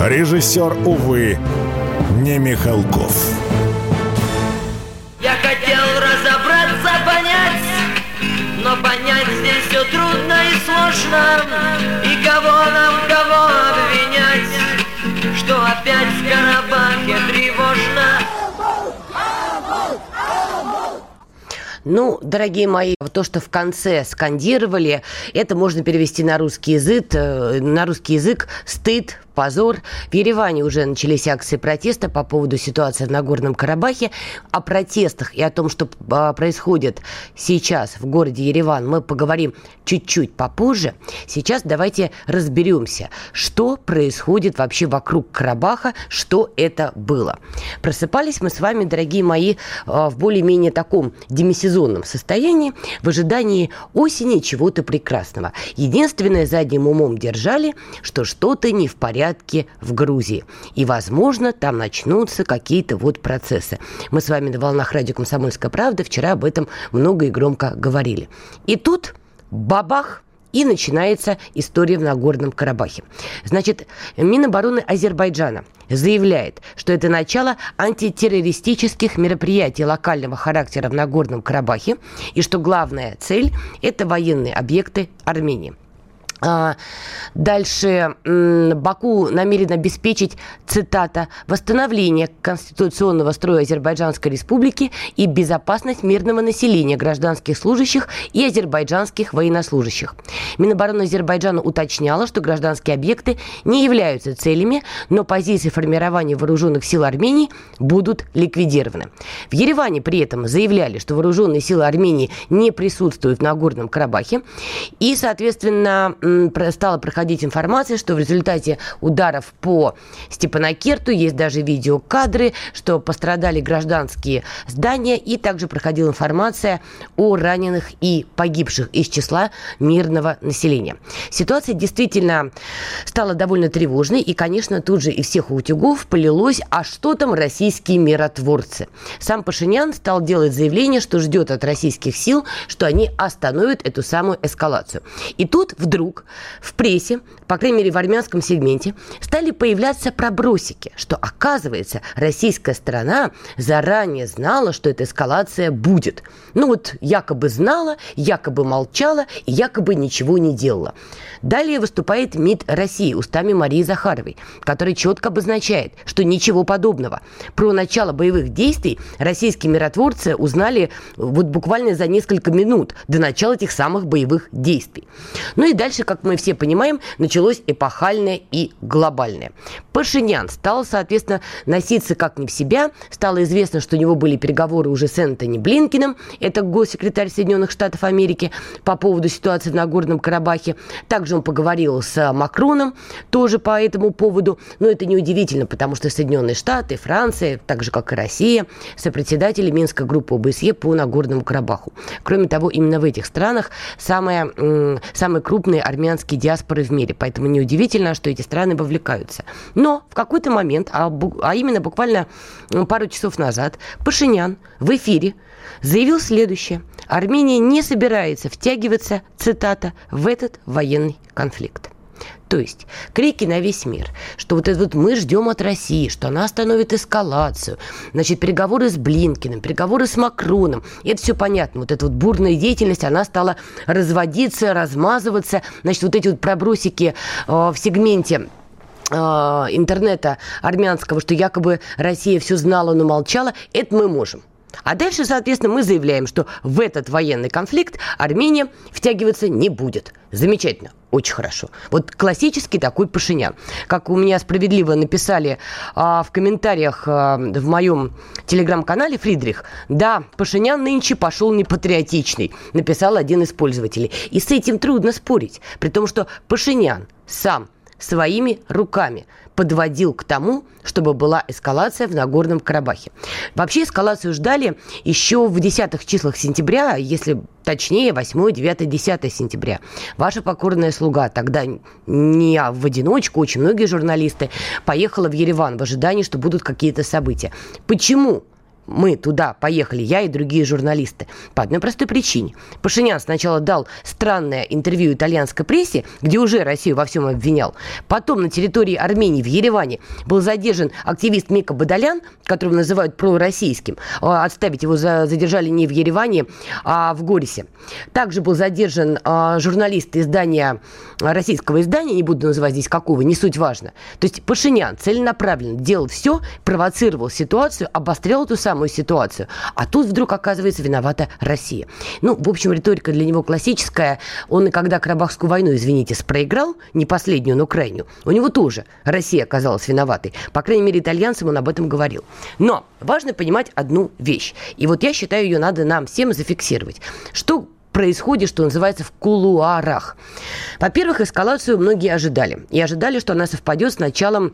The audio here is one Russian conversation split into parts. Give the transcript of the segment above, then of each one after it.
Режиссер, увы, не Михалков. Я хотел разобраться, понять, но понять здесь все трудно и сложно. И кого нам, кого обвинять, что опять в Карабахе тревожно. Ну, дорогие мои, то, что в конце скандировали, это можно перевести на русский язык, э, на русский язык стыд, позор. В Ереване уже начались акции протеста по поводу ситуации в Нагорном Карабахе. О протестах и о том, что а, происходит сейчас в городе Ереван, мы поговорим чуть-чуть попозже. Сейчас давайте разберемся, что происходит вообще вокруг Карабаха, что это было. Просыпались мы с вами, дорогие мои, а, в более-менее таком демисезонном состоянии, в ожидании осени чего-то прекрасного. Единственное, задним умом держали, что что-то не в порядке порядке в Грузии. И, возможно, там начнутся какие-то вот процессы. Мы с вами на волнах радио «Комсомольская правда» вчера об этом много и громко говорили. И тут бабах – и начинается история в Нагорном Карабахе. Значит, Минобороны Азербайджана заявляет, что это начало антитеррористических мероприятий локального характера в Нагорном Карабахе, и что главная цель – это военные объекты Армении. А, дальше Баку намерен обеспечить, цитата, «восстановление конституционного строя Азербайджанской республики и безопасность мирного населения, гражданских служащих и азербайджанских военнослужащих». Минобороны Азербайджана уточняла, что гражданские объекты не являются целями, но позиции формирования вооруженных сил Армении будут ликвидированы. В Ереване при этом заявляли, что вооруженные силы Армении не присутствуют в Нагорном Карабахе и, соответственно, стала проходить информация, что в результате ударов по Степанакерту есть даже видеокадры, что пострадали гражданские здания, и также проходила информация о раненых и погибших из числа мирного населения. Ситуация действительно стала довольно тревожной, и, конечно, тут же и всех утюгов полилось, а что там российские миротворцы? Сам Пашинян стал делать заявление, что ждет от российских сил, что они остановят эту самую эскалацию. И тут вдруг в прессе, по крайней мере в армянском сегменте, стали появляться пробросики, что оказывается российская сторона заранее знала, что эта эскалация будет. Ну вот якобы знала, якобы молчала и якобы ничего не делала. Далее выступает МИД России устами Марии Захаровой, который четко обозначает, что ничего подобного. Про начало боевых действий российские миротворцы узнали вот буквально за несколько минут до начала этих самых боевых действий. Ну и дальше как мы все понимаем, началось эпохальное и глобальное. Пашинян стал, соответственно, носиться как не в себя. Стало известно, что у него были переговоры уже с Энтони Блинкиным, это госсекретарь Соединенных Штатов Америки, по поводу ситуации в Нагорном Карабахе. Также он поговорил с Макроном тоже по этому поводу. Но это неудивительно, потому что Соединенные Штаты, Франция, так же как и Россия, сопредседатели Минской группы ОБСЕ по Нагорному Карабаху. Кроме того, именно в этих странах самая, самые крупные армянские диаспоры в мире, поэтому неудивительно, что эти страны вовлекаются. Но в какой-то момент, а, а именно буквально пару часов назад, Пашинян в эфире заявил следующее. Армения не собирается втягиваться, цитата, в этот военный конфликт. То есть крики на весь мир, что вот это вот мы ждем от России, что она остановит эскалацию, значит, переговоры с Блинкиным, переговоры с Макроном, это все понятно. Вот эта вот бурная деятельность, она стала разводиться, размазываться, значит, вот эти вот пробросики э, в сегменте э, интернета армянского, что якобы Россия все знала, но молчала, это мы можем. А дальше, соответственно, мы заявляем, что в этот военный конфликт Армения втягиваться не будет. Замечательно, очень хорошо. Вот классический такой Пашинян. Как у меня справедливо написали а, в комментариях а, в моем телеграм-канале Фридрих, да, Пашинян нынче пошел непатриотичный, написал один из пользователей. И с этим трудно спорить, при том, что Пашинян сам своими руками подводил к тому, чтобы была эскалация в Нагорном Карабахе. Вообще эскалацию ждали еще в десятых числах сентября, если точнее 8, 9, 10 сентября. Ваша покорная слуга тогда не в одиночку, очень многие журналисты поехала в Ереван в ожидании, что будут какие-то события. Почему? Мы туда поехали, я и другие журналисты, по одной простой причине. Пашинян сначала дал странное интервью итальянской прессе, где уже Россию во всем обвинял. Потом на территории Армении в Ереване был задержан активист Мика Бадалян, которого называют пророссийским. А, отставить его задержали не в Ереване, а в Горисе. Также был задержан а, журналист издания, российского издания, не буду называть здесь какого, не суть важно. То есть Пашинян целенаправленно делал все, провоцировал ситуацию, обострял эту самую самую ситуацию. А тут вдруг оказывается виновата Россия. Ну, в общем, риторика для него классическая. Он и когда Карабахскую войну, извините, проиграл, не последнюю, но крайнюю, у него тоже Россия оказалась виноватой. По крайней мере, итальянцам он об этом говорил. Но важно понимать одну вещь. И вот я считаю, ее надо нам всем зафиксировать. Что происходит, что называется, в кулуарах. Во-первых, эскалацию многие ожидали. И ожидали, что она совпадет с началом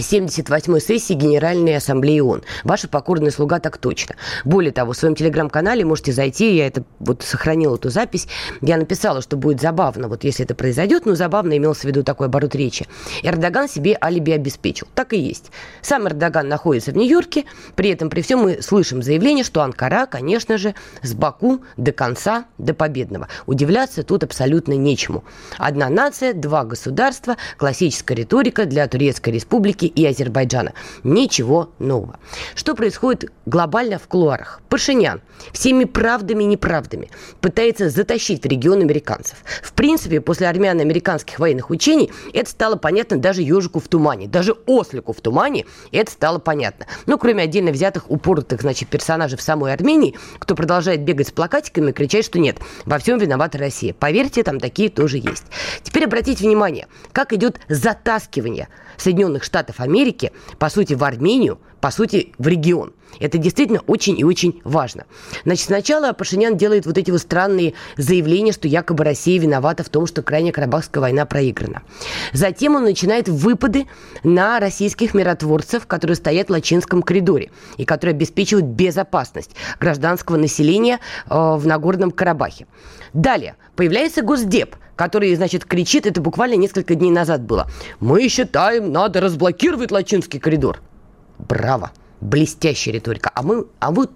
78-й сессии Генеральной Ассамблеи ООН. Ваша покорная слуга так точно. Более того, в своем телеграм-канале можете зайти, я это вот сохранила эту запись, я написала, что будет забавно, вот если это произойдет, но забавно имелся в виду такой оборот речи. Эрдоган себе алиби обеспечил. Так и есть. Сам Эрдоган находится в Нью-Йорке, при этом при всем мы слышим заявление, что Анкара, конечно же, с Баку до конца, до победного. Удивляться тут абсолютно нечему. Одна нация, два государства, классическая риторика для Турецкой республики Республики и Азербайджана. Ничего нового. Что происходит глобально в кулуарах? Пашинян всеми правдами и неправдами пытается затащить в регион американцев. В принципе, после армяно-американских военных учений это стало понятно даже ежику в тумане, даже ослику в тумане это стало понятно. Ну, кроме отдельно взятых упоротых, значит, персонажей в самой Армении, кто продолжает бегать с плакатиками и кричать, что нет, во всем виновата Россия. Поверьте, там такие тоже есть. Теперь обратите внимание, как идет затаскивание Соединенных Штатов Америки, по сути, в Армению, по сути, в регион. Это действительно очень и очень важно. Значит, сначала Пашинян делает вот эти вот странные заявления, что якобы Россия виновата в том, что крайняя Карабахская война проиграна. Затем он начинает выпады на российских миротворцев, которые стоят в Лачинском коридоре и которые обеспечивают безопасность гражданского населения э, в Нагорном Карабахе. Далее появляется Госдеп, который, значит, кричит, это буквально несколько дней назад было. Мы считаем, надо разблокировать Лачинский коридор. Браво! Блестящая риторика. А мы, а вы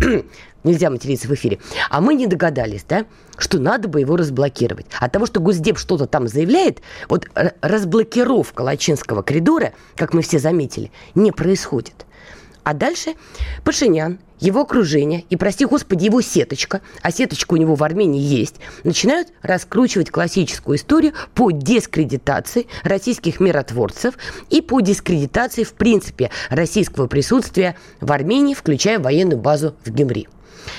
нельзя материться в эфире. А мы не догадались, да, что надо бы его разблокировать. От того, что Госдеп что-то там заявляет, вот разблокировка Лачинского коридора, как мы все заметили, не происходит. А дальше Пашинян, его окружение и, прости господи, его сеточка, а сеточка у него в Армении есть, начинают раскручивать классическую историю по дискредитации российских миротворцев и по дискредитации, в принципе, российского присутствия в Армении, включая военную базу в Гемри.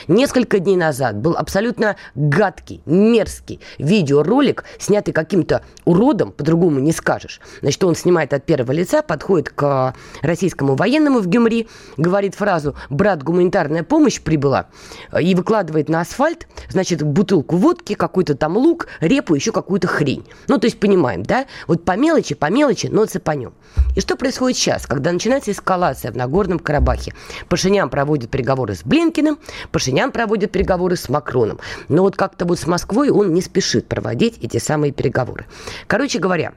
Несколько дней назад был абсолютно гадкий, мерзкий видеоролик, снятый каким-то уродом, по-другому не скажешь. Значит, он снимает от первого лица, подходит к российскому военному в Гюмри, говорит фразу «брат, гуманитарная помощь прибыла» и выкладывает на асфальт, значит, бутылку водки, какой-то там лук, репу, еще какую-то хрень. Ну, то есть понимаем, да? Вот по мелочи, по мелочи, но цепанем. И что происходит сейчас, когда начинается эскалация в Нагорном Карабахе? Пашинян проводит переговоры с Блинкиным, Пашинян проводит переговоры с Макроном. Но вот как-то вот с Москвой он не спешит проводить эти самые переговоры. Короче говоря,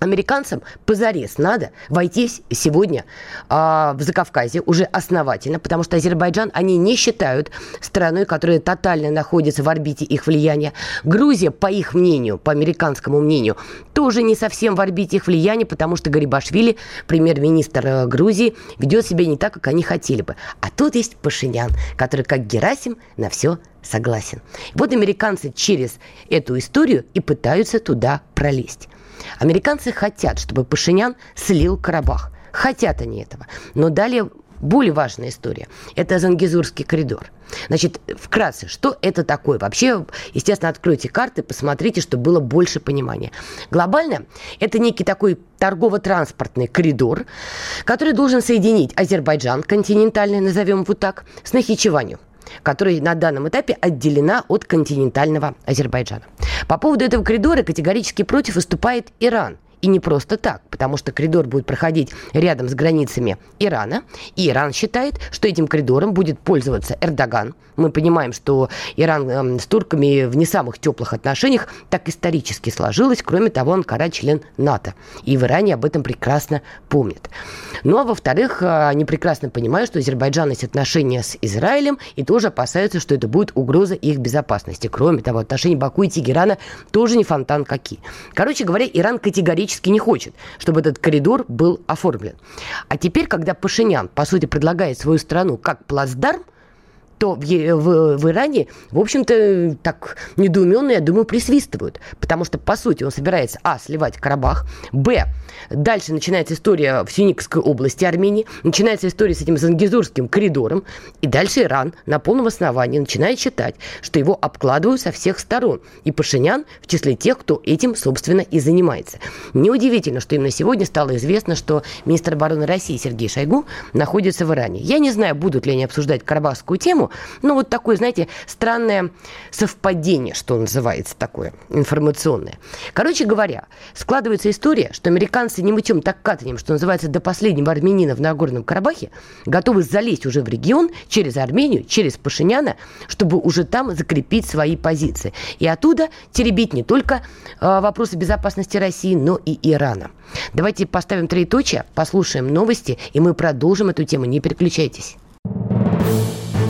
Американцам позарез надо войти сегодня э, в Закавказье уже основательно, потому что Азербайджан они не считают страной, которая тотально находится в орбите их влияния. Грузия, по их мнению, по американскому мнению, тоже не совсем в орбите их влияния, потому что Гарибашвили, премьер-министр э, Грузии, ведет себя не так, как они хотели бы. А тут есть Пашинян, который, как Герасим, на все согласен. Вот американцы через эту историю и пытаются туда пролезть. Американцы хотят, чтобы Пашинян слил Карабах. Хотят они этого. Но далее более важная история. Это Зангизурский коридор. Значит, вкратце, что это такое? Вообще, естественно, откройте карты, посмотрите, чтобы было больше понимания. Глобально, это некий такой торгово-транспортный коридор, который должен соединить Азербайджан, континентальный, назовем его так, с Нахичеванью которая на данном этапе отделена от континентального Азербайджана. По поводу этого коридора категорически против выступает Иран. И не просто так, потому что коридор будет проходить рядом с границами Ирана. И Иран считает, что этим коридором будет пользоваться Эрдоган. Мы понимаем, что Иран э, с турками в не самых теплых отношениях так исторически сложилось. Кроме того, Анкара член НАТО. И в Иране об этом прекрасно помнят. Ну а во-вторых, э, они прекрасно понимают, что Азербайджан есть отношения с Израилем и тоже опасаются, что это будет угроза их безопасности. Кроме того, отношения Баку и Тегерана тоже не фонтан какие. Короче говоря, Иран категорически не хочет, чтобы этот коридор был оформлен. А теперь, когда Пашинян, по сути, предлагает свою страну как плацдарм, то в, в, в Иране, в общем-то, так недоуменно, я думаю, присвистывают. Потому что, по сути, он собирается, а, сливать Карабах, б, дальше начинается история в Сюникской области Армении, начинается история с этим Зангизурским коридором, и дальше Иран на полном основании начинает считать, что его обкладывают со всех сторон. И Пашинян в числе тех, кто этим, собственно, и занимается. Неудивительно, что именно сегодня стало известно, что министр обороны России Сергей Шойгу находится в Иране. Я не знаю, будут ли они обсуждать карабахскую тему. Ну, вот такое, знаете, странное совпадение, что называется такое, информационное. Короче говоря, складывается история, что американцы не мытьем так катанем, что называется, до последнего армянина в Нагорном Карабахе, готовы залезть уже в регион через Армению, через Пашиняна, чтобы уже там закрепить свои позиции. И оттуда теребить не только э, вопросы безопасности России, но и Ирана. Давайте поставим троеточие, послушаем новости, и мы продолжим эту тему. Не переключайтесь.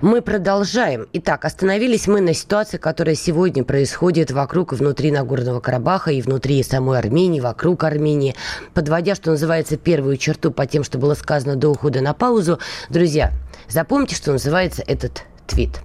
Мы продолжаем. Итак, остановились мы на ситуации, которая сегодня происходит вокруг и внутри Нагорного Карабаха, и внутри самой Армении, вокруг Армении. Подводя, что называется, первую черту по тем, что было сказано до ухода на паузу. Друзья, запомните, что называется этот твит.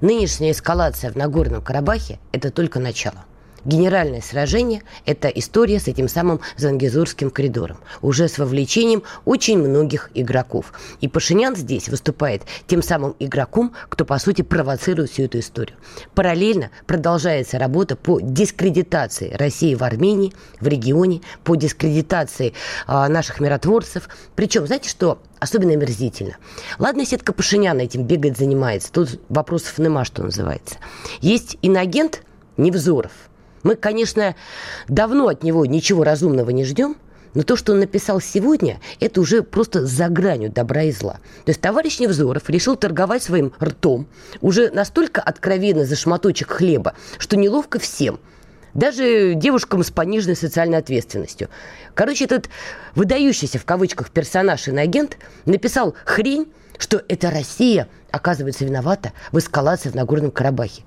Нынешняя эскалация в Нагорном Карабахе – это только начало. Генеральное сражение – это история с этим самым Зангизурским коридором, уже с вовлечением очень многих игроков. И Пашинян здесь выступает тем самым игроком, кто, по сути, провоцирует всю эту историю. Параллельно продолжается работа по дискредитации России в Армении, в регионе, по дискредитации а, наших миротворцев. Причем, знаете что, особенно омерзительно. Ладно, сетка Пашиняна этим бегает, занимается. Тут вопросов нема, что называется. Есть иноагент Невзоров – мы, конечно, давно от него ничего разумного не ждем, но то, что он написал сегодня, это уже просто за гранью добра и зла. То есть товарищ Невзоров решил торговать своим ртом уже настолько откровенно за шматочек хлеба, что неловко всем. Даже девушкам с пониженной социальной ответственностью. Короче, этот выдающийся в кавычках персонаж и агент написал хрень, что это Россия, оказывается, виновата в эскалации в Нагорном Карабахе.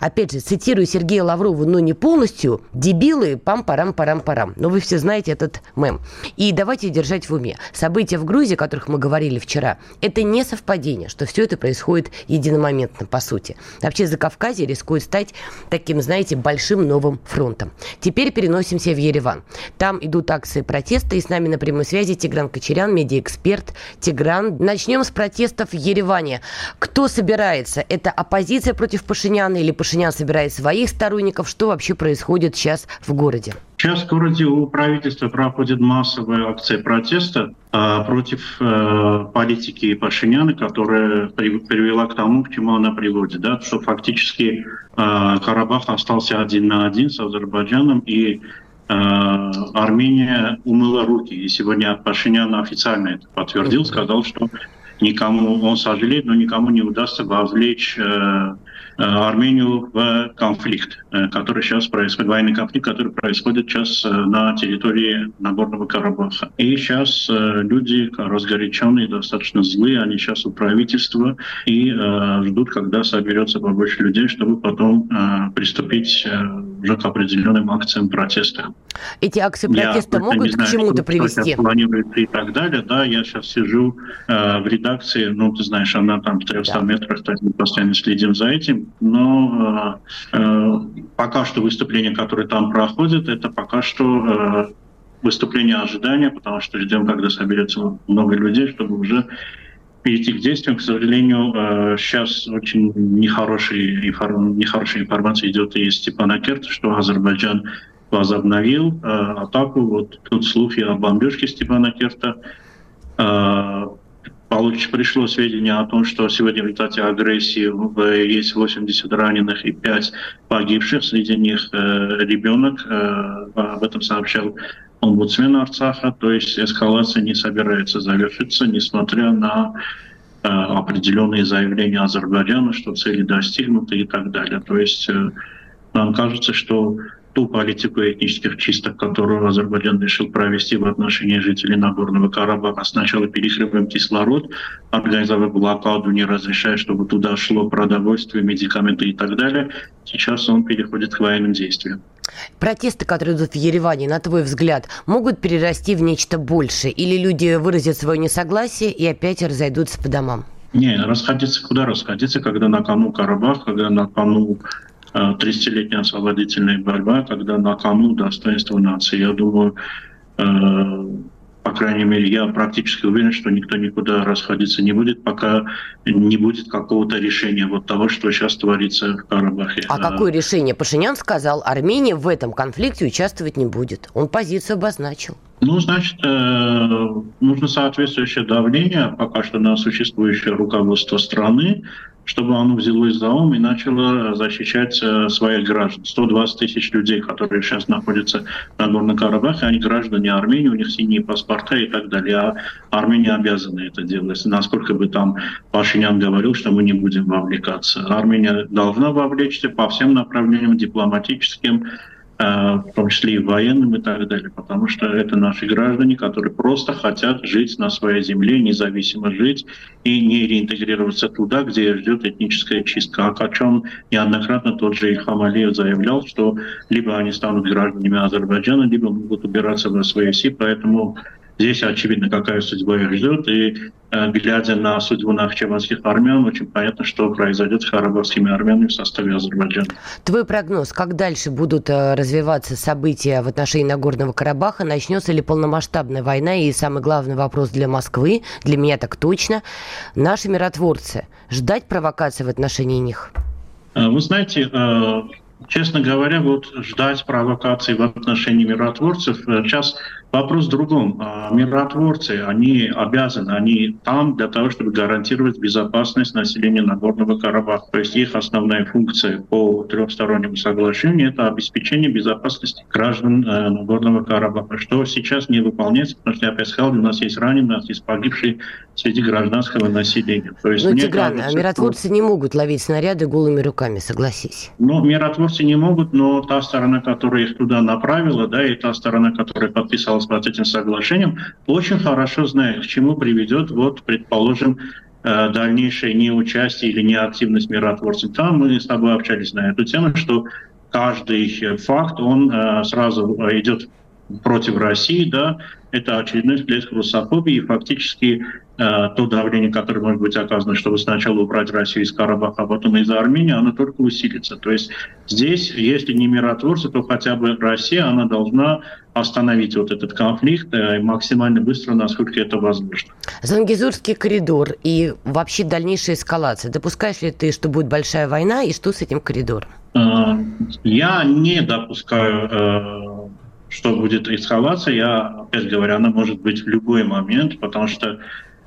Опять же, цитирую Сергея Лаврова, но не полностью. Дебилы, пам-парам-парам-парам. Но вы все знаете этот мем. И давайте держать в уме. События в Грузии, о которых мы говорили вчера, это не совпадение, что все это происходит единомоментно, по сути. Вообще, Закавказье рискует стать таким, знаете, большим новым фронтом. Теперь переносимся в Ереван. Там идут акции протеста, и с нами на прямой связи Тигран Кочерян, медиаэксперт. Тигран, начнем с протестов в Ереване. Кто собирается? Это оппозиция против Пашиняна или Пашинян собирает своих сторонников? Что вообще происходит сейчас в городе? Сейчас в городе у правительства проходит массовая акция протеста э, против э, политики Пашиняна, которая при, привела к тому, к чему она приводит, да, что фактически э, Карабах остался один на один с Азербайджаном, и э, Армения умыла руки. И сегодня Пашинян официально это подтвердил, сказал, что никому, он сожалеет, но никому не удастся вовлечь э, Армению в конфликт, который сейчас происходит, военный конфликт, который происходит сейчас на территории Нагорного Карабаха. И сейчас люди разгоряченные, достаточно злые, они сейчас у правительства и ждут, когда соберется побольше людей, чтобы потом приступить уже к определенным акциям протеста. Эти акции протеста я, могут знаю, к чему-то привести? планируется и так далее. Да, я сейчас сижу э, в редакции, ну, ты знаешь, она там в 300 да. метрах, так мы постоянно следим за этим. Но э, э, пока что выступления, которые там проходят, это пока что э, выступление ожидания, потому что ждем, когда соберется много людей, чтобы уже перейти к действиям. К сожалению, сейчас очень нехорошая, нехорошая информация идет из Степана Керта, что Азербайджан возобновил атаку. Вот тут слухи о бомбежке Степана Керта. Получ, пришло сведения о том, что сегодня в результате агрессии есть 80 раненых и 5 погибших, среди них э, ребенок. Э, об этом сообщал омбудсмен Арцаха. То есть эскалация не собирается завершиться, несмотря на э, определенные заявления Азербайджана, что цели достигнуты и так далее. То есть э, нам кажется, что ту политику этнических чисток, которую Азербайджан решил провести в отношении жителей Нагорного Карабаха. Сначала перекрываем кислород, организовав блокаду, не разрешая, чтобы туда шло продовольствие, медикаменты и так далее. Сейчас он переходит к военным действиям. Протесты, которые идут в Ереване, на твой взгляд, могут перерасти в нечто большее? Или люди выразят свое несогласие и опять разойдутся по домам? Не, расходиться куда расходиться, когда на кону Карабах, когда на кону 30-летняя освободительная борьба, когда на кону достоинство нации. Я думаю, э, по крайней мере, я практически уверен, что никто никуда расходиться не будет, пока не будет какого-то решения вот того, что сейчас творится в Карабахе. А какое решение? Пашинян сказал, Армения в этом конфликте участвовать не будет. Он позицию обозначил. Ну, значит, э, нужно соответствующее давление пока что на существующее руководство страны, чтобы оно взялось за ум и начало защищать э, своих граждан. 120 тысяч людей, которые сейчас находятся на Горном Карабахе, они граждане Армении, у них синие паспорта и так далее. А Армения обязана это делать. Насколько бы там Пашинян говорил, что мы не будем вовлекаться. Армения должна вовлечься по всем направлениям дипломатическим, в том числе и военным и так далее, потому что это наши граждане, которые просто хотят жить на своей земле, независимо жить и не реинтегрироваться туда, где ждет этническая чистка. А о чем неоднократно тот же Ильхам Алиев заявлял, что либо они станут гражданами Азербайджана, либо могут убираться в СВСИ, поэтому Здесь очевидно, какая судьба их ждет, и э, глядя на судьбу нахчеванских армян, очень понятно, что произойдет с харабовскими армянами в составе Азербайджана. Твой прогноз, как дальше будут э, развиваться события в отношении Нагорного Карабаха? Начнется ли полномасштабная война? И самый главный вопрос для Москвы, для меня так точно, наши миротворцы, ждать провокации в отношении них? Э, вы знаете, честно говоря, вот ждать провокаций в отношении миротворцев сейчас Вопрос в другом. А, миротворцы, они обязаны, они там для того, чтобы гарантировать безопасность населения Нагорного Карабаха. То есть их основная функция по трехстороннему соглашению – это обеспечение безопасности граждан э, Нагорного Карабаха, что сейчас не выполняется, потому что, я опять сказал, у нас есть раненые, у нас есть погибшие среди гражданского населения. То есть, ну, Тигран, кажется, а миротворцы что... не могут ловить снаряды голыми руками, согласись. Ну, миротворцы не могут, но та сторона, которая их туда направила, да, и та сторона, которая подписала подписалась под этим соглашением, очень хорошо знает, к чему приведет, вот, предположим, э, дальнейшее неучастие или неактивность миротворцев. Там мы с тобой общались на эту тему, что каждый факт, он э, сразу идет против России, да, это очередной всплеск русофобии, и фактически э, то давление, которое может быть оказано, чтобы сначала убрать Россию из Карабаха, а потом из Армении, оно только усилится. То есть здесь, если не миротворцы, то хотя бы Россия, она должна остановить вот этот конфликт э, максимально быстро, насколько это возможно. Зангизурский коридор и вообще дальнейшая эскалация. Допускаешь ли ты, что будет большая война, и что с этим коридором? Э, я не допускаю э, что будет эскалация, я, опять говоря, она может быть в любой момент, потому что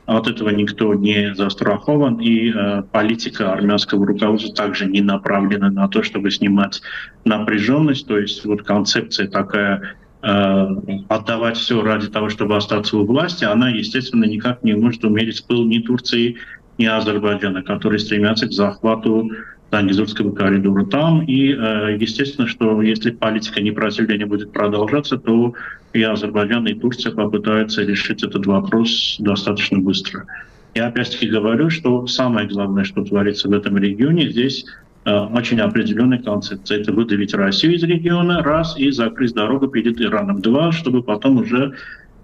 от этого никто не застрахован, и э, политика армянского руководства также не направлена на то, чтобы снимать напряженность, то есть вот концепция такая э, отдавать все ради того, чтобы остаться у власти, она, естественно, никак не может умерить пыл ни Турции, ни Азербайджана, которые стремятся к захвату Тангизурского коридора там. И, естественно, что если политика непротивления будет продолжаться, то и Азербайджан, и Турция попытаются решить этот вопрос достаточно быстро. Я опять-таки говорю, что самое главное, что творится в этом регионе, здесь э, очень определенная концепция. Это выдавить Россию из региона, раз, и закрыть дорогу перед Ираном, два, чтобы потом уже Э,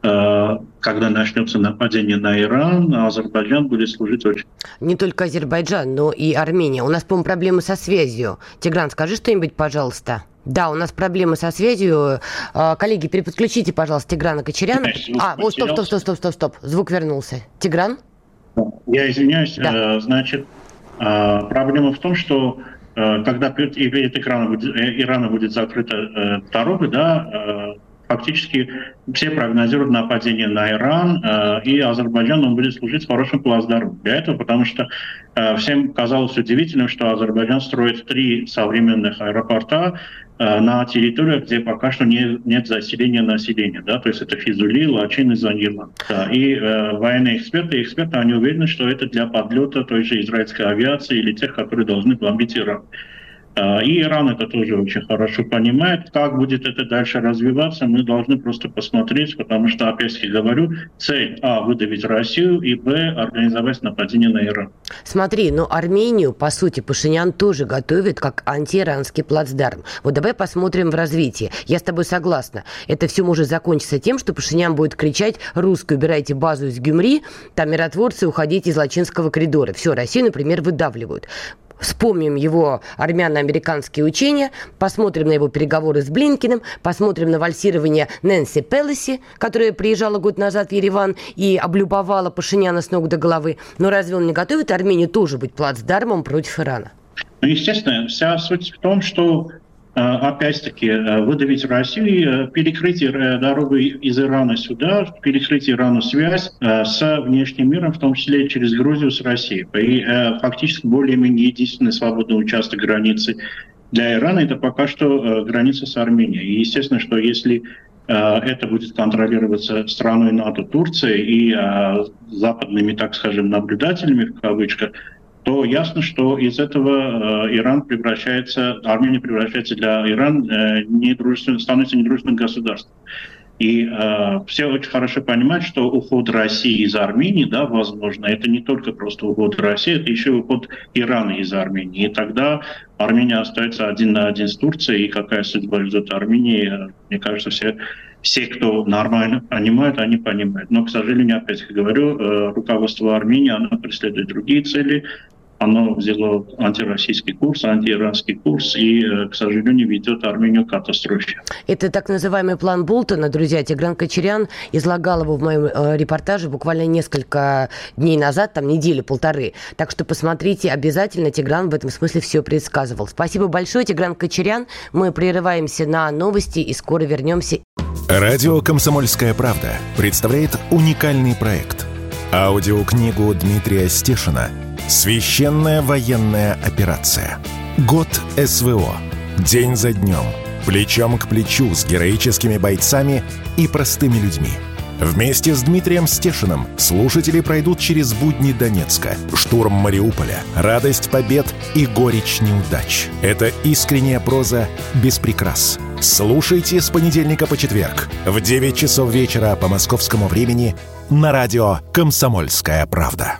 когда начнется нападение на Иран, Азербайджан будет служить очень... Не только Азербайджан, но и Армения. У нас, по-моему, проблемы со связью. Тигран, скажи что-нибудь, пожалуйста. Да, у нас проблемы со связью. Э, коллеги, переподключите, пожалуйста, Тиграна Кочеряна. А, о, стоп, стоп, стоп, стоп, стоп, стоп. Звук вернулся. Тигран? Я извиняюсь. Да. Э, значит, проблема в том, что когда перед экраном Ирана будет закрыта дорога, да, фактически все прогнозируют нападение на Иран, э, и Азербайджан он будет служить хорошим плацдармом для этого, потому что э, всем казалось удивительным, что Азербайджан строит три современных аэропорта э, на территориях, где пока что не, нет заселения населения, да, то есть это Физули, Лачин и Занила. Да, и э, военные эксперты эксперты, они уверены, что это для подлета той же израильской авиации или тех, которые должны бомбить Иран. А, и Иран это тоже очень хорошо понимает. Как будет это дальше развиваться, мы должны просто посмотреть, потому что, опять-таки говорю, цель А – выдавить Россию, и Б – организовать нападение на Иран. Смотри, но Армению, по сути, Пашинян тоже готовит как антииранский плацдарм. Вот давай посмотрим в развитии. Я с тобой согласна. Это все может закончиться тем, что Пашинян будет кричать «Русские, убирайте базу из Гюмри, там миротворцы, уходите из Лачинского коридора». Все, Россию, например, выдавливают вспомним его армяно-американские учения, посмотрим на его переговоры с Блинкиным, посмотрим на вальсирование Нэнси Пелоси, которая приезжала год назад в Ереван и облюбовала Пашиняна с ног до головы. Но разве он не готовит Армению тоже быть плацдармом против Ирана? Ну, естественно, вся суть в том, что опять-таки э, выдавить Россию, э, перекрыть дорогу из Ирана сюда, перекрыть Ирану связь с внешним миром, в том числе через Грузию с Россией. И фактически более-менее единственный свободный участок границы для Ирана это пока что граница с Арменией. И естественно, что если это будет контролироваться страной НАТО Турцией и западными, так скажем, наблюдателями в кавычках, то ясно, что из этого э, Иран превращается, Армения превращается для Ирана э, недружественным, становится недружественным государством. И э, все очень хорошо понимают, что уход России из Армении, да, возможно, это не только просто уход России, это еще уход Ирана из Армении. И тогда Армения остается один на один с Турцией, и какая судьба ждет Армении, э, мне кажется, все, все, кто нормально понимают, они понимают. Но, к сожалению, опять говорю, э, руководство Армении, оно преследует другие цели, оно взяло антироссийский курс, антииранский курс и, э, к сожалению, ведет Армению к катастрофе. Это так называемый план Болтона, друзья. Тигран Кочерян излагал его в моем э, репортаже буквально несколько дней назад, там недели-полторы. Так что посмотрите обязательно. Тигран в этом смысле все предсказывал. Спасибо большое, Тигран Кочерян. Мы прерываемся на новости и скоро вернемся. Радио «Комсомольская правда» представляет уникальный проект. Аудиокнигу Дмитрия Стешина – Священная военная операция. Год СВО. День за днем. Плечом к плечу с героическими бойцами и простыми людьми. Вместе с Дмитрием Стешиным слушатели пройдут через будни Донецка, штурм Мариуполя, радость побед и горечь неудач. Это искренняя проза без прикрас. Слушайте с понедельника по четверг в 9 часов вечера по московскому времени на радио «Комсомольская правда».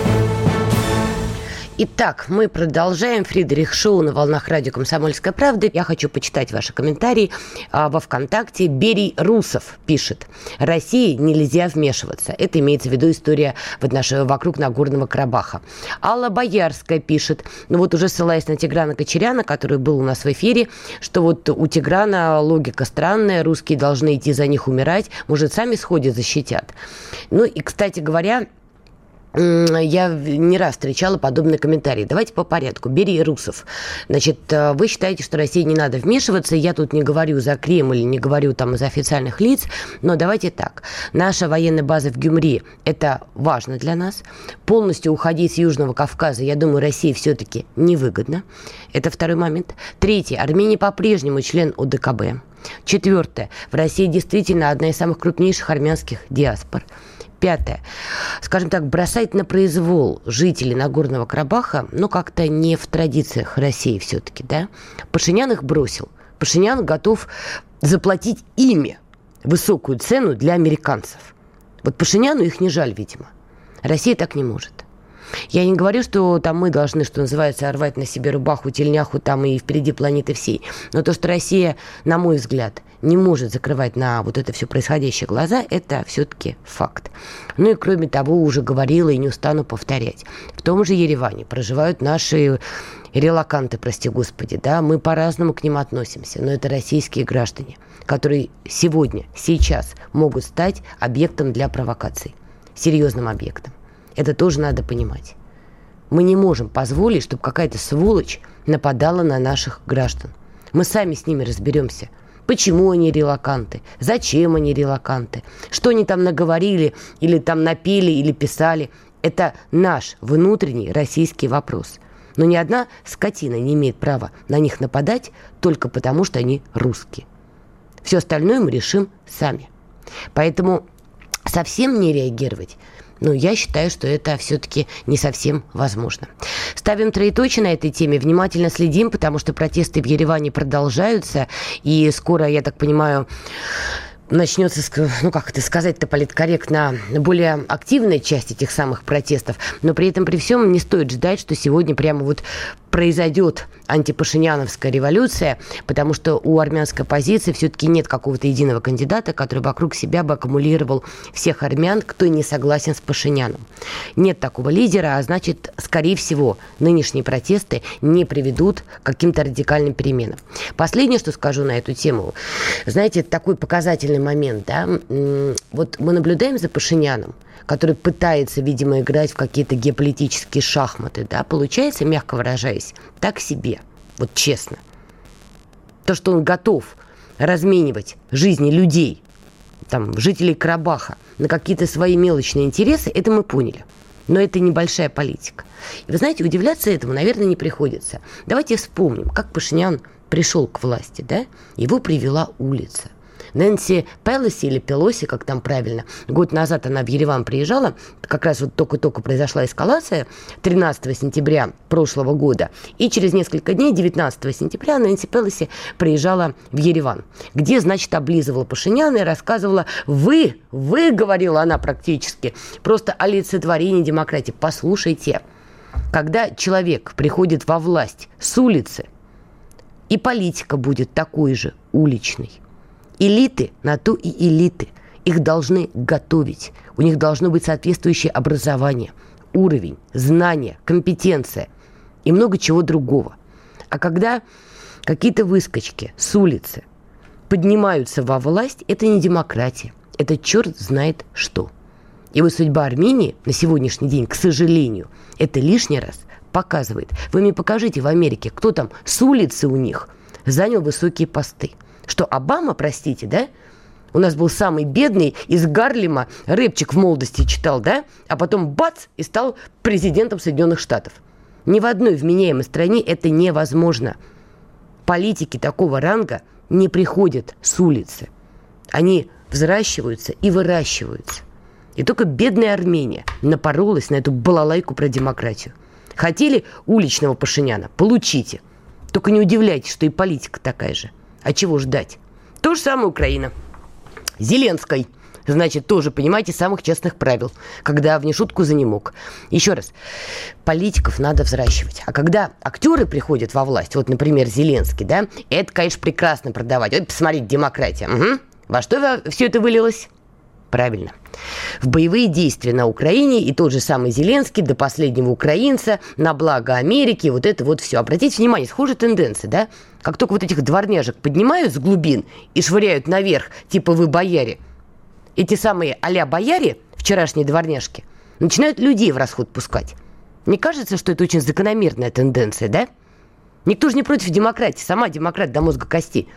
Итак, мы продолжаем. Фридрих Шоу на волнах радио «Комсомольская правда». Я хочу почитать ваши комментарии а, во ВКонтакте. Берий Русов пишет. России нельзя вмешиваться. Это имеется в виду история в отношении, вокруг Нагорного Карабаха. Алла Боярская пишет. Ну вот уже ссылаясь на Тиграна Кочеряна, который был у нас в эфире, что вот у Тиграна логика странная. Русские должны идти за них умирать. Может, сами сходят, защитят. Ну и, кстати говоря, я не раз встречала подобные комментарии. Давайте по порядку. Бери русов. Значит, э, вы считаете, что России не надо вмешиваться. Я тут не говорю за Кремль, не говорю там за официальных лиц, но давайте так. Наша военная база в Гюмри – это важно для нас. Полностью уходить с Южного Кавказа, я думаю, России все-таки невыгодно. Это второй момент. Третий. Армения по-прежнему член ОДКБ. Четвертое. В России действительно одна из самых крупнейших армянских диаспор. Пятое. Скажем так, бросать на произвол жителей Нагорного Карабаха, ну, как-то не в традициях России все-таки, да? Пашинян их бросил. Пашинян готов заплатить ими высокую цену для американцев. Вот Пашиняну их не жаль, видимо. Россия так не может. Я не говорю, что там мы должны, что называется, рвать на себе рубаху, тельняху там и впереди планеты всей. Но то, что Россия, на мой взгляд, не может закрывать на вот это все происходящее глаза, это все-таки факт. Ну и кроме того, уже говорила и не устану повторять. В том же Ереване проживают наши релаканты, прости господи, да, мы по-разному к ним относимся, но это российские граждане, которые сегодня, сейчас могут стать объектом для провокаций, серьезным объектом. Это тоже надо понимать. Мы не можем позволить, чтобы какая-то сволочь нападала на наших граждан. Мы сами с ними разберемся. Почему они релаканты? Зачем они релаканты? Что они там наговорили, или там напили, или писали? Это наш внутренний российский вопрос. Но ни одна скотина не имеет права на них нападать только потому, что они русские. Все остальное мы решим сами. Поэтому совсем не реагировать но я считаю, что это все-таки не совсем возможно. Ставим троеточие на этой теме, внимательно следим, потому что протесты в Ереване продолжаются, и скоро, я так понимаю, начнется, ну как это сказать-то политкорректно, более активная часть этих самых протестов, но при этом при всем не стоит ждать, что сегодня прямо вот произойдет антипашиняновская революция, потому что у армянской оппозиции все-таки нет какого-то единого кандидата, который вокруг себя бы аккумулировал всех армян, кто не согласен с Пашиняном. Нет такого лидера, а значит, скорее всего, нынешние протесты не приведут к каким-то радикальным переменам. Последнее, что скажу на эту тему. Знаете, такой показательный момент. Да? Вот мы наблюдаем за Пашиняном, который пытается, видимо, играть в какие-то геополитические шахматы. Да? Получается, мягко выражаясь, так себе. Вот честно. То, что он готов разменивать жизни людей, там, жителей Карабаха, на какие-то свои мелочные интересы, это мы поняли. Но это небольшая политика. И вы знаете, удивляться этому, наверное, не приходится. Давайте вспомним, как Пашинян пришел к власти, да? Его привела улица – Нэнси Пелоси или Пелоси, как там правильно, год назад она в Ереван приезжала, как раз вот только-только произошла эскалация 13 сентября прошлого года, и через несколько дней, 19 сентября, Нэнси Пелоси приезжала в Ереван, где, значит, облизывала Пашиняна и рассказывала, вы, вы, говорила она практически, просто олицетворение демократии. Послушайте, когда человек приходит во власть с улицы, и политика будет такой же уличной. Элиты на то и элиты. Их должны готовить. У них должно быть соответствующее образование, уровень, знания, компетенция и много чего другого. А когда какие-то выскочки с улицы поднимаются во власть, это не демократия. Это черт знает что. И вот судьба Армении на сегодняшний день, к сожалению, это лишний раз показывает. Вы мне покажите в Америке, кто там с улицы у них занял высокие посты – что Обама, простите, да, у нас был самый бедный из Гарлема, рэпчик в молодости читал, да, а потом бац, и стал президентом Соединенных Штатов. Ни в одной вменяемой стране это невозможно. Политики такого ранга не приходят с улицы. Они взращиваются и выращиваются. И только бедная Армения напоролась на эту балалайку про демократию. Хотели уличного Пашиняна? Получите. Только не удивляйтесь, что и политика такая же – а чего ждать? То же самое Украина. Зеленской. Значит, тоже, понимаете, самых честных правил, когда в нешутку за не мог. Еще раз, политиков надо взращивать. А когда актеры приходят во власть, вот, например, Зеленский, да, это, конечно, прекрасно продавать. Вот, посмотрите, демократия. Угу. Во что все это вылилось? Правильно. В боевые действия на Украине и тот же самый Зеленский до последнего украинца на благо Америки, вот это вот все. Обратите внимание, схожая тенденция, да? Как только вот этих дворняжек поднимают с глубин и швыряют наверх, типа вы бояре, эти самые а бояре, вчерашние дворняжки, начинают людей в расход пускать. Мне кажется, что это очень закономерная тенденция, да? Никто же не против демократии, сама демократ до мозга кости.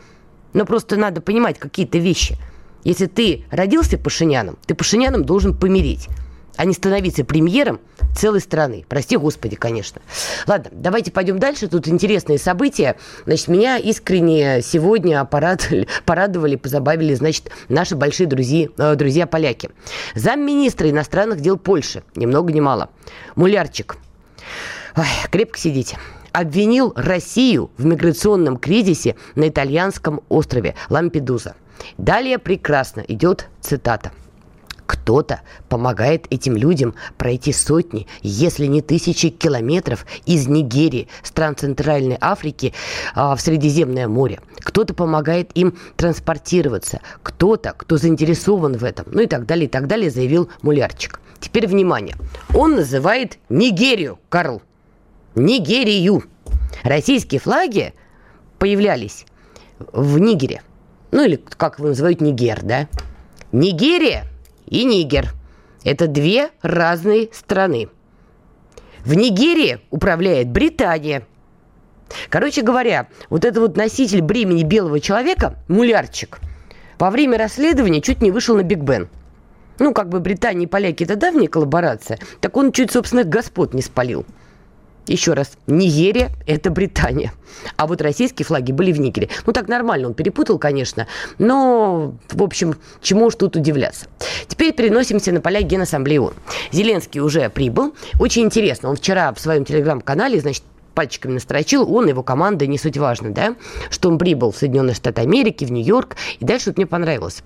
Но просто надо понимать какие-то вещи. Если ты родился Пашиняном, ты Пашиняном должен помереть а не становиться премьером целой страны. Прости господи, конечно. Ладно, давайте пойдем дальше. Тут интересные события. Значит, меня искренне сегодня порадовали, порадовали позабавили, значит, наши большие друзья, э, друзья поляки. Замминистра иностранных дел Польши, ни много ни мало, Мулярчик. Ой, крепко сидите обвинил Россию в миграционном кризисе на итальянском острове Лампедуза. Далее прекрасно идет цитата – кто-то помогает этим людям пройти сотни, если не тысячи километров из Нигерии, стран Центральной Африки а, в Средиземное море. Кто-то помогает им транспортироваться. Кто-то, кто заинтересован в этом. Ну и так далее, и так далее, заявил Мулярчик. Теперь внимание. Он называет Нигерию, Карл. Нигерию. Российские флаги появлялись в Нигере. Ну или, как его называют, Нигер, да? Нигерия и Нигер. Это две разные страны. В Нигерии управляет Британия. Короче говоря, вот этот вот носитель бремени белого человека, мулярчик, во время расследования чуть не вышел на Биг Бен. Ну, как бы Британия и поляки это давняя коллаборация, так он чуть собственных господ не спалил. Еще раз, Нигерия – это Британия. А вот российские флаги были в Нигере. Ну, так нормально, он перепутал, конечно. Но, в общем, чему уж тут удивляться. Теперь переносимся на поля Генассамблеи ООН. Зеленский уже прибыл. Очень интересно, он вчера в своем телеграм-канале, значит, пальчиками настрочил, он, его команда, не суть важно, да, что он прибыл в Соединенные Штаты Америки, в Нью-Йорк, и дальше вот мне понравилось.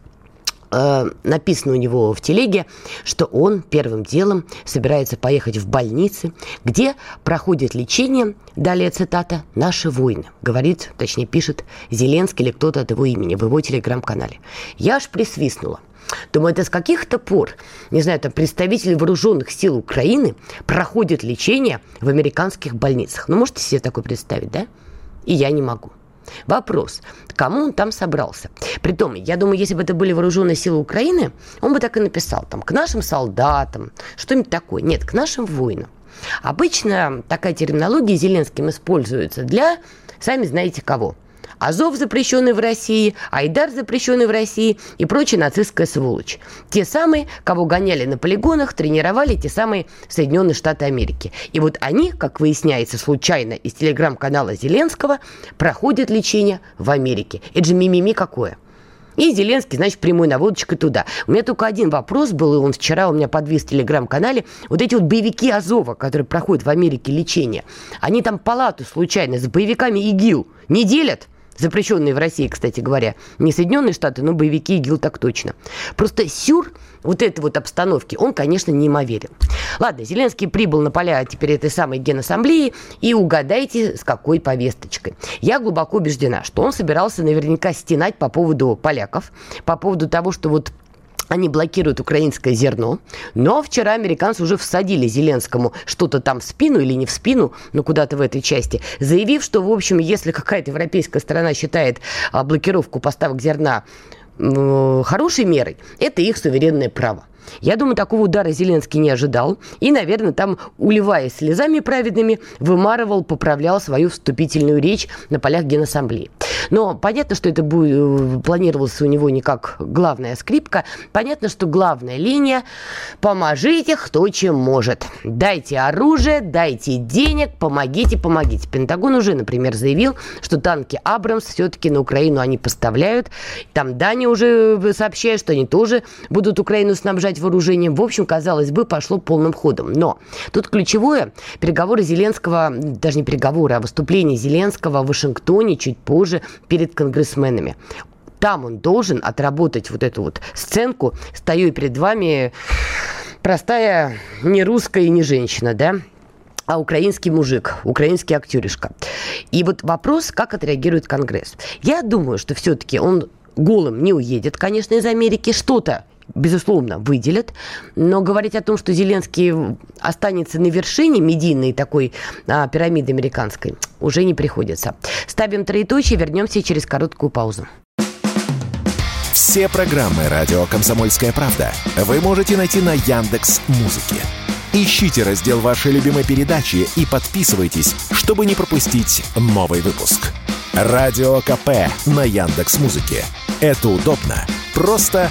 Э, написано у него в телеге, что он первым делом собирается поехать в больницы, где проходит лечение, далее цитата, «наши войны», говорит, точнее пишет Зеленский или кто-то от его имени в его телеграм-канале. Я аж присвистнула. Думаю, это с каких-то пор, не знаю, там представители вооруженных сил Украины проходят лечение в американских больницах. Ну, можете себе такое представить, да? И я не могу. Вопрос, кому он там собрался? Притом, я думаю, если бы это были вооруженные силы Украины, он бы так и написал, там, к нашим солдатам, что-нибудь такое. Нет, к нашим воинам. Обычно такая терминология Зеленским используется для, сами знаете кого – Азов, запрещенный в России, Айдар, запрещенный в России и прочая нацистская сволочь. Те самые, кого гоняли на полигонах, тренировали те самые Соединенные Штаты Америки. И вот они, как выясняется случайно из телеграм-канала Зеленского, проходят лечение в Америке. Это же мимими какое. И Зеленский, значит, прямой наводочкой туда. У меня только один вопрос был, и он вчера у меня подвис в телеграм-канале. Вот эти вот боевики Азова, которые проходят в Америке лечение, они там палату случайно с боевиками ИГИЛ не делят? Запрещенные в России, кстати говоря, не Соединенные Штаты, но боевики ИГИЛ так точно. Просто сюр вот этой вот обстановки, он, конечно, неимоверен. Ладно, Зеленский прибыл на поля теперь этой самой Генассамблеи, и угадайте, с какой повесточкой. Я глубоко убеждена, что он собирался наверняка стенать по поводу поляков, по поводу того, что вот они блокируют украинское зерно. Но вчера американцы уже всадили Зеленскому что-то там в спину или не в спину, но куда-то в этой части, заявив, что, в общем, если какая-то европейская страна считает а, блокировку поставок зерна хорошей мерой, это их суверенное право. Я думаю, такого удара Зеленский не ожидал. И, наверное, там, уливаясь слезами праведными, вымарывал, поправлял свою вступительную речь на полях Генассамблеи. Но понятно, что это будет, э, планировалось у него не как главная скрипка. Понятно, что главная линия – поможите кто чем может. Дайте оружие, дайте денег, помогите, помогите. Пентагон уже, например, заявил, что танки Абрамс все-таки на Украину они поставляют. Там Дания уже сообщает, что они тоже будут Украину снабжать вооружением. В общем, казалось бы, пошло полным ходом. Но тут ключевое – переговоры Зеленского, даже не переговоры, а выступление Зеленского в Вашингтоне чуть позже перед конгрессменами. Там он должен отработать вот эту вот сценку. Стою перед вами простая не русская и не женщина, да? а украинский мужик, украинский актеришка. И вот вопрос, как отреагирует Конгресс. Я думаю, что все-таки он голым не уедет, конечно, из Америки. Что-то безусловно, выделят. Но говорить о том, что Зеленский останется на вершине медийной такой а, пирамиды американской, уже не приходится. Ставим троеточие, вернемся через короткую паузу. Все программы «Радио Комсомольская правда» вы можете найти на Яндекс Музыке. Ищите раздел вашей любимой передачи и подписывайтесь, чтобы не пропустить новый выпуск. Радио КП на Яндекс Музыке. Это удобно, просто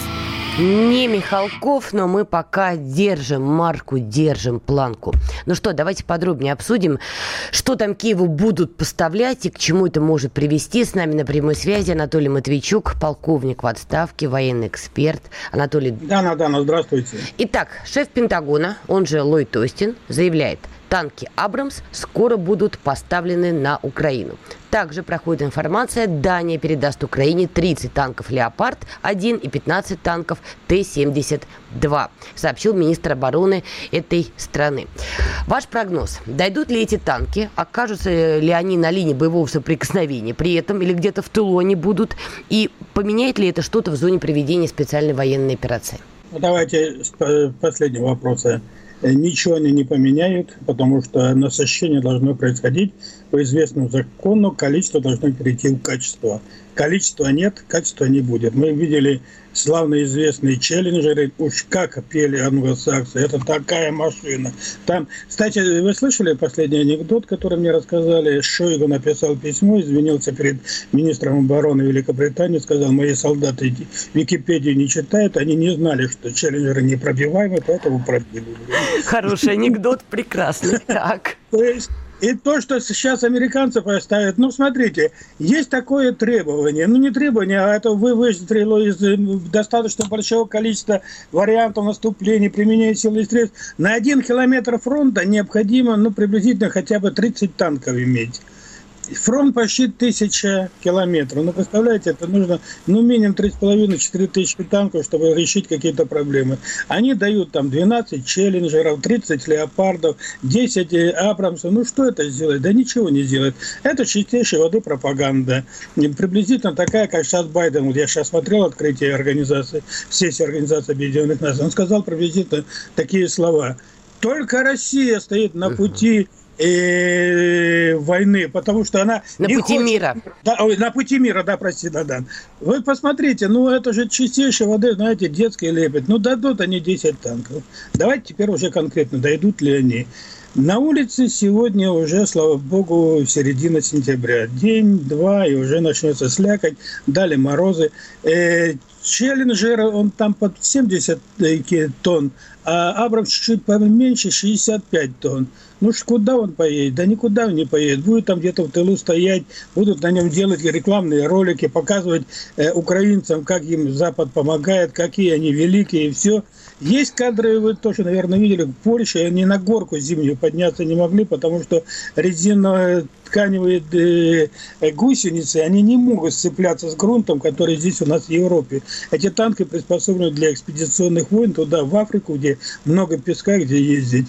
Не Михалков, но мы пока держим марку, держим планку. Ну что, давайте подробнее обсудим, что там Киеву будут поставлять и к чему это может привести. С нами на прямой связи Анатолий Матвейчук, полковник в отставке, военный эксперт. Анатолий... Дана, Дана, здравствуйте. Итак, шеф Пентагона, он же Ллойд Остин, заявляет, танки «Абрамс» скоро будут поставлены на Украину. Также проходит информация, Дания передаст Украине 30 танков «Леопард-1» и 15 танков Т-72, сообщил министр обороны этой страны. Ваш прогноз, дойдут ли эти танки, окажутся ли они на линии боевого соприкосновения при этом или где-то в тылу они будут, и поменяет ли это что-то в зоне проведения специальной военной операции? Ну, давайте с последнего вопроса. Э, ничего они не поменяют, потому что насыщение должно происходить по известному закону, количество должно перейти в качество. Количества нет, качества не будет. Мы видели славно известные челленджеры, уж как пели англосаксы, это такая машина. Там, кстати, вы слышали последний анекдот, который мне рассказали? Шойгу написал письмо, извинился перед министром обороны Великобритании, сказал, мои солдаты Википедию не читают, они не знали, что челленджеры непробиваемы, поэтому пробили. Хороший анекдот, прекрасный. Так. То есть и то, что сейчас американцы поставят, ну, смотрите, есть такое требование, ну, не требование, а это вы выстрелу из достаточно большого количества вариантов наступления, применения силы и средств. На один километр фронта необходимо, ну, приблизительно хотя бы 30 танков иметь. Фронт почти тысяча километров. Ну, представляете, это нужно, ну, минимум 3,5-4 тысячи танков, чтобы решить какие-то проблемы. Они дают там 12 челленджеров, 30 леопардов, 10 абрамсов. Ну, что это сделать? Да ничего не сделает. Это чистейшей воды пропаганда. Приблизительно такая, как сейчас Байден. Вот я сейчас смотрел открытие организации, сессии Организации Объединенных Наций. Он сказал приблизительно такие слова. Только Россия стоит на пути э, войны, потому что она... На пути хочет... мира. Да, ой, на пути мира, да, прости, да, да. Вы посмотрите, ну это же чистейшей воды, знаете, детский лепет. Ну дадут они 10 танков. Давайте теперь уже конкретно, дойдут ли они. На улице сегодня уже, слава богу, середина сентября. День, два, и уже начнется слякать. Дали морозы. Э, Челленджер, он там под 70 тонн, а Абрамс чуть-чуть поменьше, 65 тонн. Ну ж куда он поедет? Да никуда он не поедет. Будет там где-то в тылу стоять, будут на нем делать рекламные ролики, показывать э, украинцам, как им Запад помогает, какие они великие и все. Есть кадры, вы тоже, наверное, видели, в Польше они на горку зимнюю подняться не могли, потому что резиновые тканевые э, гусеницы, они не могут сцепляться с грунтом, который здесь у нас в Европе. Эти танки приспособлены для экспедиционных войн туда, в Африку, где много песка, где ездить.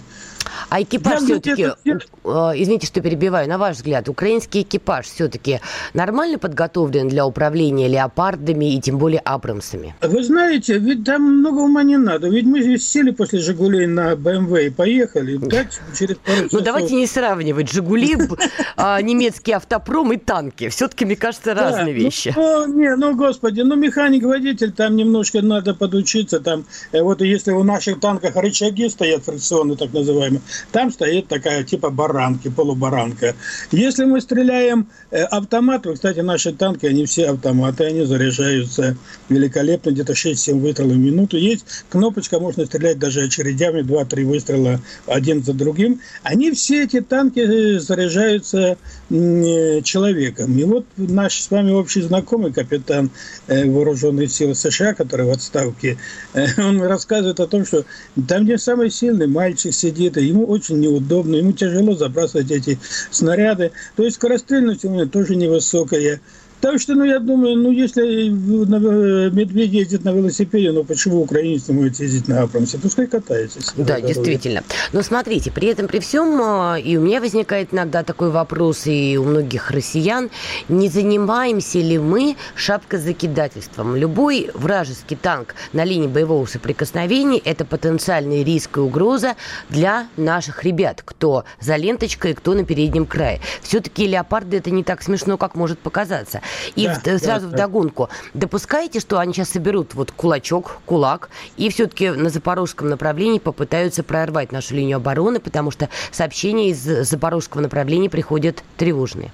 А экипаж все-таки, э, извините, что перебиваю, на ваш взгляд, украинский экипаж все-таки нормально подготовлен для управления леопардами и тем более Абрамсами? Вы знаете, ведь там много ума не надо. Ведь мы здесь сели после «Жигулей» на БМВ и поехали. Дальше через пару Ну давайте не сравнивать «Жигули», а, немецкий автопром и танки. Все-таки, мне кажется, разные вещи. Ну, не, ну, господи, ну механик-водитель, там немножко надо подучиться. Там, э, вот если у наших танках рычаги стоят фрикционные, так называемые, называемый, там стоит такая типа баранки, полубаранка. Если мы стреляем э, автоматом, кстати, наши танки, они все автоматы, они заряжаются великолепно, где-то 6-7 выстрелов в минуту. Есть кнопочка, можно стрелять даже очередями, 2-3 выстрела один за другим. Они все эти танки э, заряжаются э, человеком. И вот наш с вами общий знакомый, капитан вооруженных сил США, который в отставке, он рассказывает о том, что там, где самый сильный мальчик сидит, ему очень неудобно, ему тяжело забрасывать эти снаряды. То есть скорострельность у меня тоже невысокая. Так что, ну, я думаю, ну, если медведь ездит на велосипеде, ну, почему украинец не может ездить на Абрамсе? Пускай катается. Да, действительно. Но смотрите, при этом, при всем, а, и у меня возникает иногда такой вопрос, и у многих россиян, не занимаемся ли мы шапкозакидательством? Любой вражеский танк на линии боевого соприкосновения – это потенциальный риск и угроза для наших ребят, кто за ленточкой, кто на переднем крае. Все-таки леопарды – это не так смешно, как может показаться. И да, сразу да, вдогонку. Допускаете, что они сейчас соберут вот кулачок, кулак, и все-таки на запорожском направлении попытаются прорвать нашу линию обороны, потому что сообщения из запорожского направления приходят тревожные?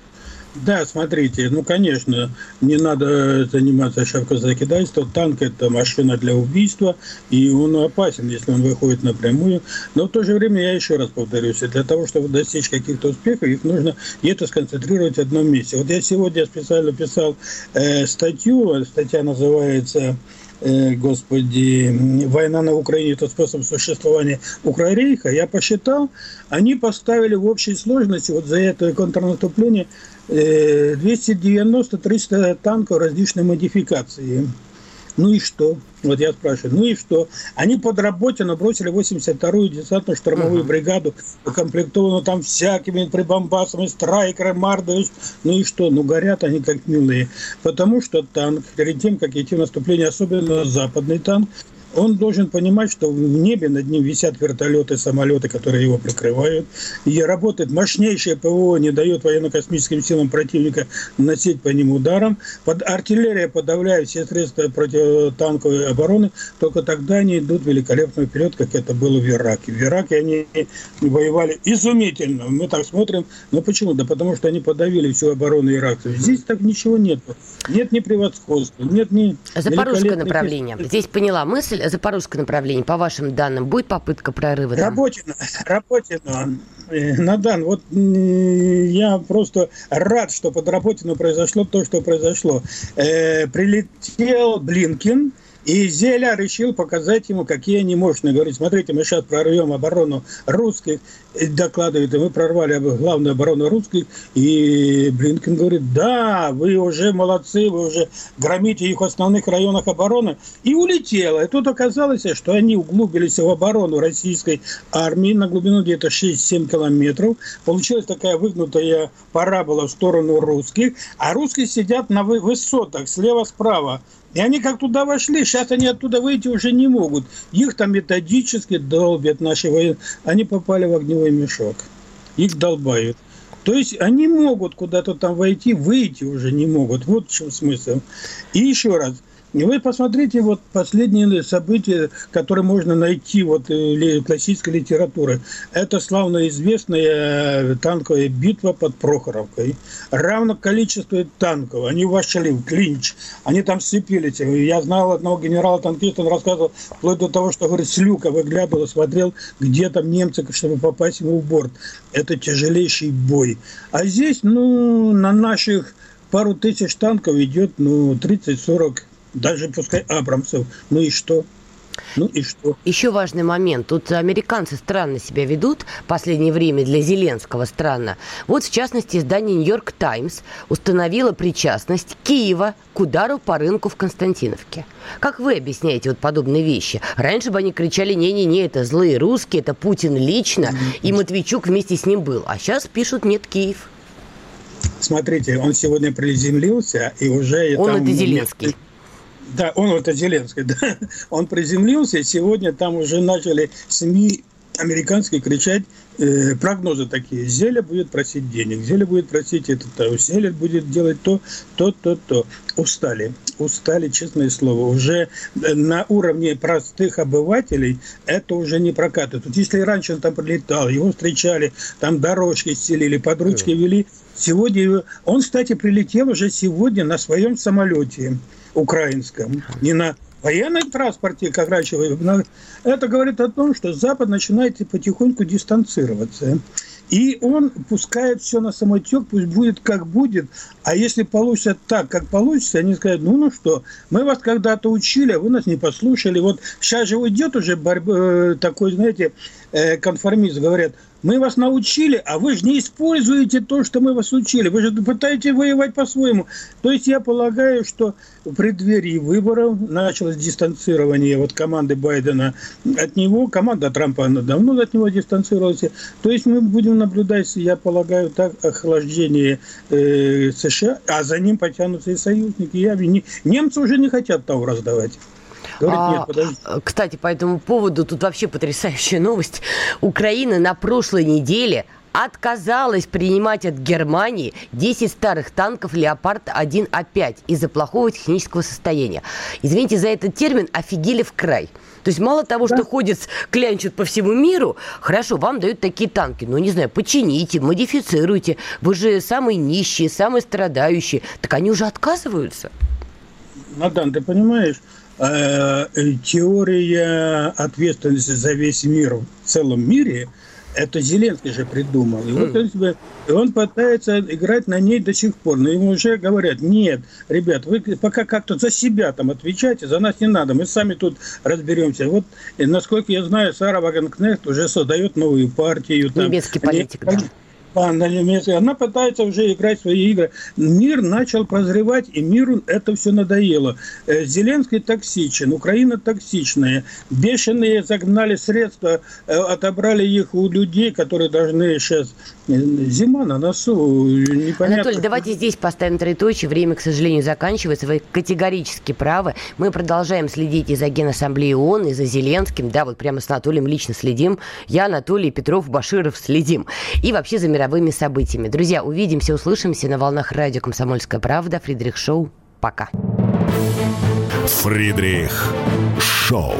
Да, смотрите, ну, конечно, не надо заниматься шапкозакидательством. Танк – это машина для убийства, и он опасен, если он выходит напрямую. Но в то же время, я еще раз повторюсь, для того, чтобы достичь каких-то успехов, их нужно где-то сконцентрировать в одном месте. Вот я сегодня специально писал э, статью, статья называется э, господи, война на Украине – это способ существования Украрейха, я посчитал, они поставили в общей сложности вот за это контрнаступление 290-300 э, танков различной модификации. Ну и что? Вот я спрашиваю, ну и что? Они под работе набросили 82-ю десантную штурмовую uh-huh. бригаду, укомплектованную там всякими прибамбасами, страйкеры, марды. Ну и что? Ну горят они как милые. Потому что танк, перед тем, как идти в наступление, особенно западный танк, он должен понимать, что в небе над ним висят вертолеты, самолеты, которые его прикрывают. И работает мощнейшее ПВО, не дает военно-космическим силам противника носить по ним ударом. Под артиллерия подавляет все средства противотанковой обороны. Только тогда они идут великолепно вперед, как это было в Ираке. В Ираке они воевали изумительно. Мы так смотрим. Но почему? Да потому что они подавили всю оборону иракцев. Здесь так ничего нет. Нет ни превосходства, нет ни... Запорожское направление. Здесь поняла мысль запорожское направление, по вашим данным, будет попытка прорыва? Там? Работина, Работина. Э, Надан, вот я просто рад, что под Работину произошло то, что произошло. Э, прилетел Блинкин, и Зеля решил показать ему, какие они мощные. Говорит, смотрите, мы сейчас прорвем оборону русских. Докладывает, и мы прорвали главную оборону русских. И Блинкен говорит, да, вы уже молодцы, вы уже громите их в основных районах обороны. И улетело. И тут оказалось, что они углубились в оборону российской армии на глубину где-то 6-7 километров. Получилась такая выгнутая парабола в сторону русских. А русские сидят на высотах слева-справа. И они как туда вошли, сейчас они оттуда выйти уже не могут. Их там методически долбят наши военные. Они попали в огневой мешок. Их долбают. То есть они могут куда-то там войти, выйти уже не могут. Вот в чем смысл. И еще раз, и вы посмотрите вот последние события, которые можно найти вот в классической литературы. Это славно известная э, танковая битва под Прохоровкой. Равно количество танков. Они вошли в клинч. Они там сцепились. Я знал одного генерала-танкиста, он рассказывал вплоть до того, что, говорит, с люка выглядывал, смотрел, где там немцы, чтобы попасть ему в борт. Это тяжелейший бой. А здесь, ну, на наших пару тысяч танков идет, ну, 30-40 даже пускай Абрамсов. Ну и что? Ну и что? Еще важный момент. Тут американцы странно себя ведут в последнее время для Зеленского странно. Вот, в частности, издание «Нью-Йорк Таймс» установило причастность Киева к удару по рынку в Константиновке. Как вы объясняете вот подобные вещи? Раньше бы они кричали «не-не-не, это злые русские, это Путин лично, и Матвейчук вместе с ним был». А сейчас пишут «нет, Киев». Смотрите, он сегодня приземлился, и уже... Он там, это Зеленский. Да, он, это Зеленский, да. Он приземлился, и сегодня там уже начали СМИ американские кричать э, прогнозы такие. Зеля будет просить денег, Зеля будет просить это, то, Зеля будет делать то, то, то, то. Устали, устали, честное слово. Уже на уровне простых обывателей это уже не прокатывает. Вот если раньше он там прилетал, его встречали, там дорожки стелили, под ручки вели, сегодня он, кстати, прилетел уже сегодня на своем самолете украинском, не на военном транспорте, как раньше. Это говорит о том, что Запад начинает потихоньку дистанцироваться. И он пускает все на самотек, пусть будет как будет. А если получится так, как получится, они скажут, ну, ну что, мы вас когда-то учили, а вы нас не послушали. Вот сейчас же уйдет уже борьба, э, такой, знаете, э, конформист. Говорят, мы вас научили, а вы же не используете то, что мы вас учили. Вы же пытаетесь воевать по-своему. То есть я полагаю, что в преддверии выборов началось дистанцирование вот команды Байдена от него. Команда Трампа она давно от него дистанцировалась. То есть мы будем наблюдать, я полагаю, так охлаждение э, США, а за ним потянутся и союзники. Я, не, немцы уже не хотят того раздавать. Говорит, а, нет, подожди. Кстати, по этому поводу тут вообще потрясающая новость. Украина на прошлой неделе отказалась принимать от Германии 10 старых танков «Леопард-1А5» из-за плохого технического состояния. Извините за этот термин, офигели в край. То есть мало того, да. что ходят, клянчат по всему миру, хорошо, вам дают такие танки, ну, не знаю, почините, модифицируйте. Вы же самые нищие, самые страдающие. Так они уже отказываются. Надан, ты понимаешь, Э, теория ответственности за весь мир в целом мире, это Зеленский же придумал. И вот он, он пытается играть на ней до сих пор. Но ему уже говорят, нет, ребят, вы пока как-то за себя там отвечайте, за нас не надо, мы сами тут разберемся. Вот, насколько я знаю, Сара Вагенкнехт уже создает новую партию. Там, Немецкий политик, они, да она пытается уже играть свои игры. Мир начал прозревать, и миру это все надоело. Э, Зеленский токсичен, Украина токсичная. Бешеные загнали средства, э, отобрали их у людей, которые должны сейчас... Э, зима на носу, непонятно. Анатолий, давайте здесь поставим троеточие. Время, к сожалению, заканчивается. Вы категорически правы. Мы продолжаем следить и за Генассамблеей ООН, и за Зеленским. Да, вот прямо с Анатолием лично следим. Я, Анатолий, Петров, Баширов следим. И вообще за мировыми событиями. Друзья, увидимся, услышимся на волнах радио «Комсомольская правда». Фридрих Шоу. Пока. Фридрих Шоу.